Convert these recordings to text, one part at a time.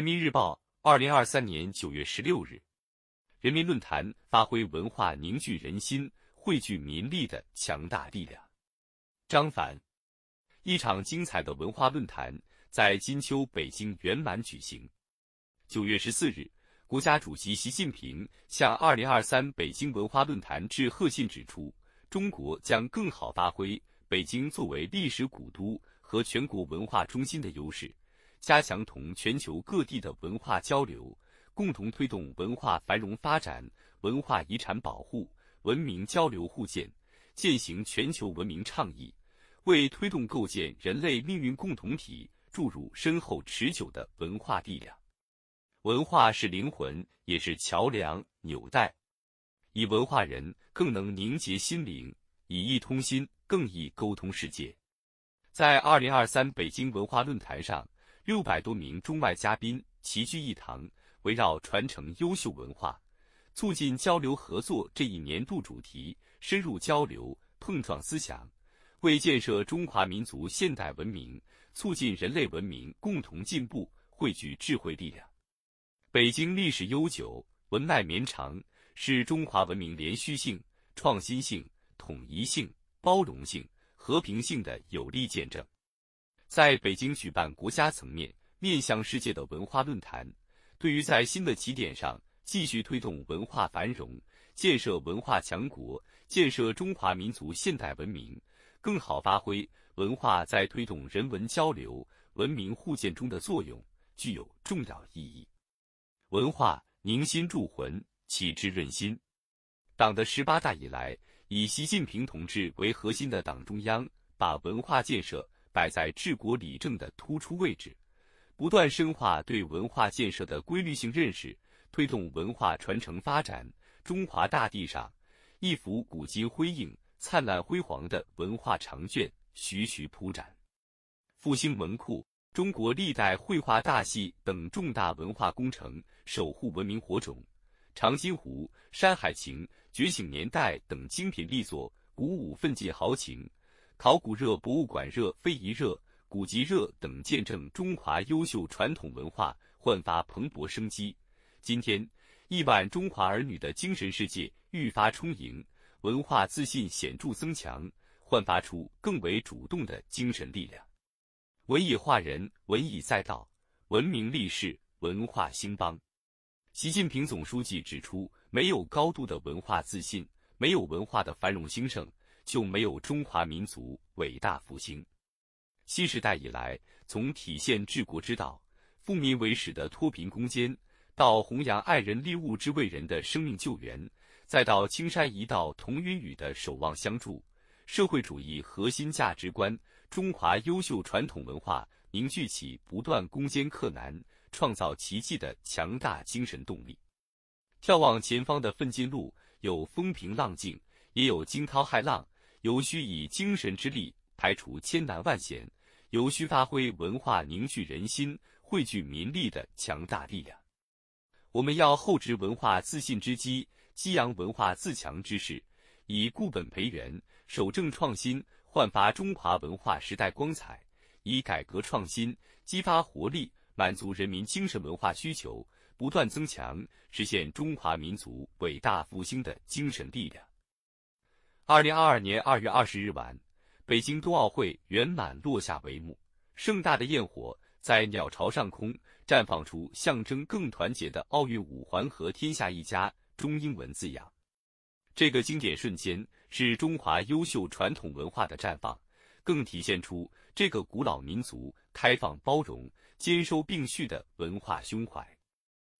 人民日报，二零二三年九月十六日，人民论坛发挥文化凝聚人心、汇聚民力的强大力量。张凡，一场精彩的文化论坛在金秋北京圆满举行。九月十四日，国家主席习近平向二零二三北京文化论坛致贺信，指出，中国将更好发挥北京作为历史古都和全国文化中心的优势。加强同全球各地的文化交流，共同推动文化繁荣发展、文化遗产保护、文明交流互鉴，践行全球文明倡议，为推动构建人类命运共同体注入深厚持久的文化力量。文化是灵魂，也是桥梁纽带。以文化人更能凝结心灵，以意通心更易沟通世界。在二零二三北京文化论坛上。六百多名中外嘉宾齐聚一堂，围绕传承优秀文化、促进交流合作这一年度主题，深入交流、碰撞思想，为建设中华民族现代文明、促进人类文明共同进步汇聚智慧力量。北京历史悠久、文脉绵长，是中华文明连续性、创新性、统一性、包容性、和平性的有力见证。在北京举办国家层面面向世界的文化论坛，对于在新的起点上继续推动文化繁荣、建设文化强国、建设中华民族现代文明，更好发挥文化在推动人文交流、文明互鉴中的作用，具有重要意义。文化凝心铸魂，启智润心。党的十八大以来，以习近平同志为核心的党中央把文化建设。摆在治国理政的突出位置，不断深化对文化建设的规律性认识，推动文化传承发展。中华大地上，一幅古今辉映、灿烂辉煌的文化长卷徐徐铺展。复兴文库、中国历代绘画大戏等重大文化工程，守护文明火种；《长津湖》《山海情》《觉醒年代》等精品力作，鼓舞奋进豪情。考古热、博物馆热、非遗热、古籍热等，见证中华优秀传统文化焕发蓬勃生机。今天，亿万中华儿女的精神世界愈发充盈，文化自信显著增强，焕发出更为主动的精神力量。文以化人，文以载道，文明立世，文化兴邦。习近平总书记指出，没有高度的文化自信，没有文化的繁荣兴盛。就没有中华民族伟大复兴。新时代以来，从体现治国之道、富民为始的脱贫攻坚，到弘扬爱人利物之为人的生命救援，再到青山一道同云雨的守望相助，社会主义核心价值观、中华优秀传统文化凝聚起不断攻坚克难、创造奇迹的强大精神动力。眺望前方的奋进路，有风平浪静，也有惊涛骇浪。有需以精神之力排除千难万险，有需发挥文化凝聚人心、汇聚民力的强大力量。我们要厚植文化自信之基，激扬文化自强之势，以固本培元、守正创新，焕发中华文化时代光彩；以改革创新激发活力，满足人民精神文化需求，不断增强实现中华民族伟大复兴的精神力量。二零二二年二月二十日晚，北京冬奥会圆满落下帷幕。盛大的焰火在鸟巢上空绽放出象征更团结的奥运五环和“天下一家”中英文字样。这个经典瞬间是中华优秀传统文化的绽放，更体现出这个古老民族开放包容、兼收并蓄的文化胸怀。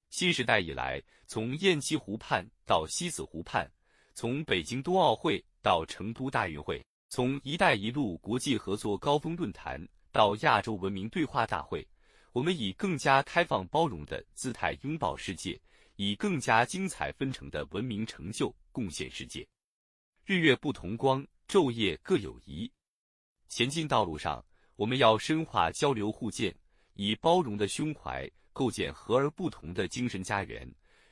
新时代以来，从雁栖湖畔到西子湖畔，从北京冬奥会。到成都大运会，从“一带一路”国际合作高峰论坛到亚洲文明对话大会，我们以更加开放包容的姿态拥抱世界，以更加精彩纷呈的文明成就贡献世界。日月不同光，昼夜各有宜。前进道路上，我们要深化交流互鉴，以包容的胸怀构建和而不同的精神家园，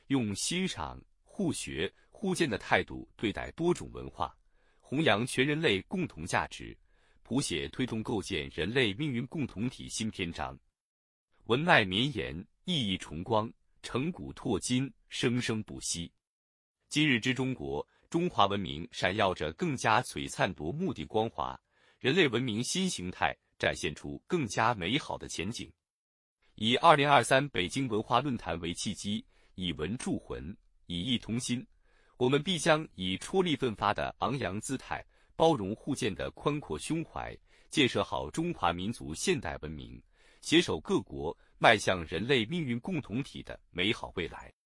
用欣赏、互学、互鉴的态度对待多种文化。弘扬全人类共同价值，谱写推动构建人类命运共同体新篇章。文脉绵延，熠熠崇光，成古拓今，生生不息。今日之中国，中华文明闪耀着更加璀璨夺目的光华，人类文明新形态展现出更加美好的前景。以二零二三北京文化论坛为契机，以文铸魂，以艺通心，我们必将以出力奋发的昂扬姿态，包容互鉴的宽阔胸怀，建设好中华民族现代文明，携手各国迈向人类命运共同体的美好未来。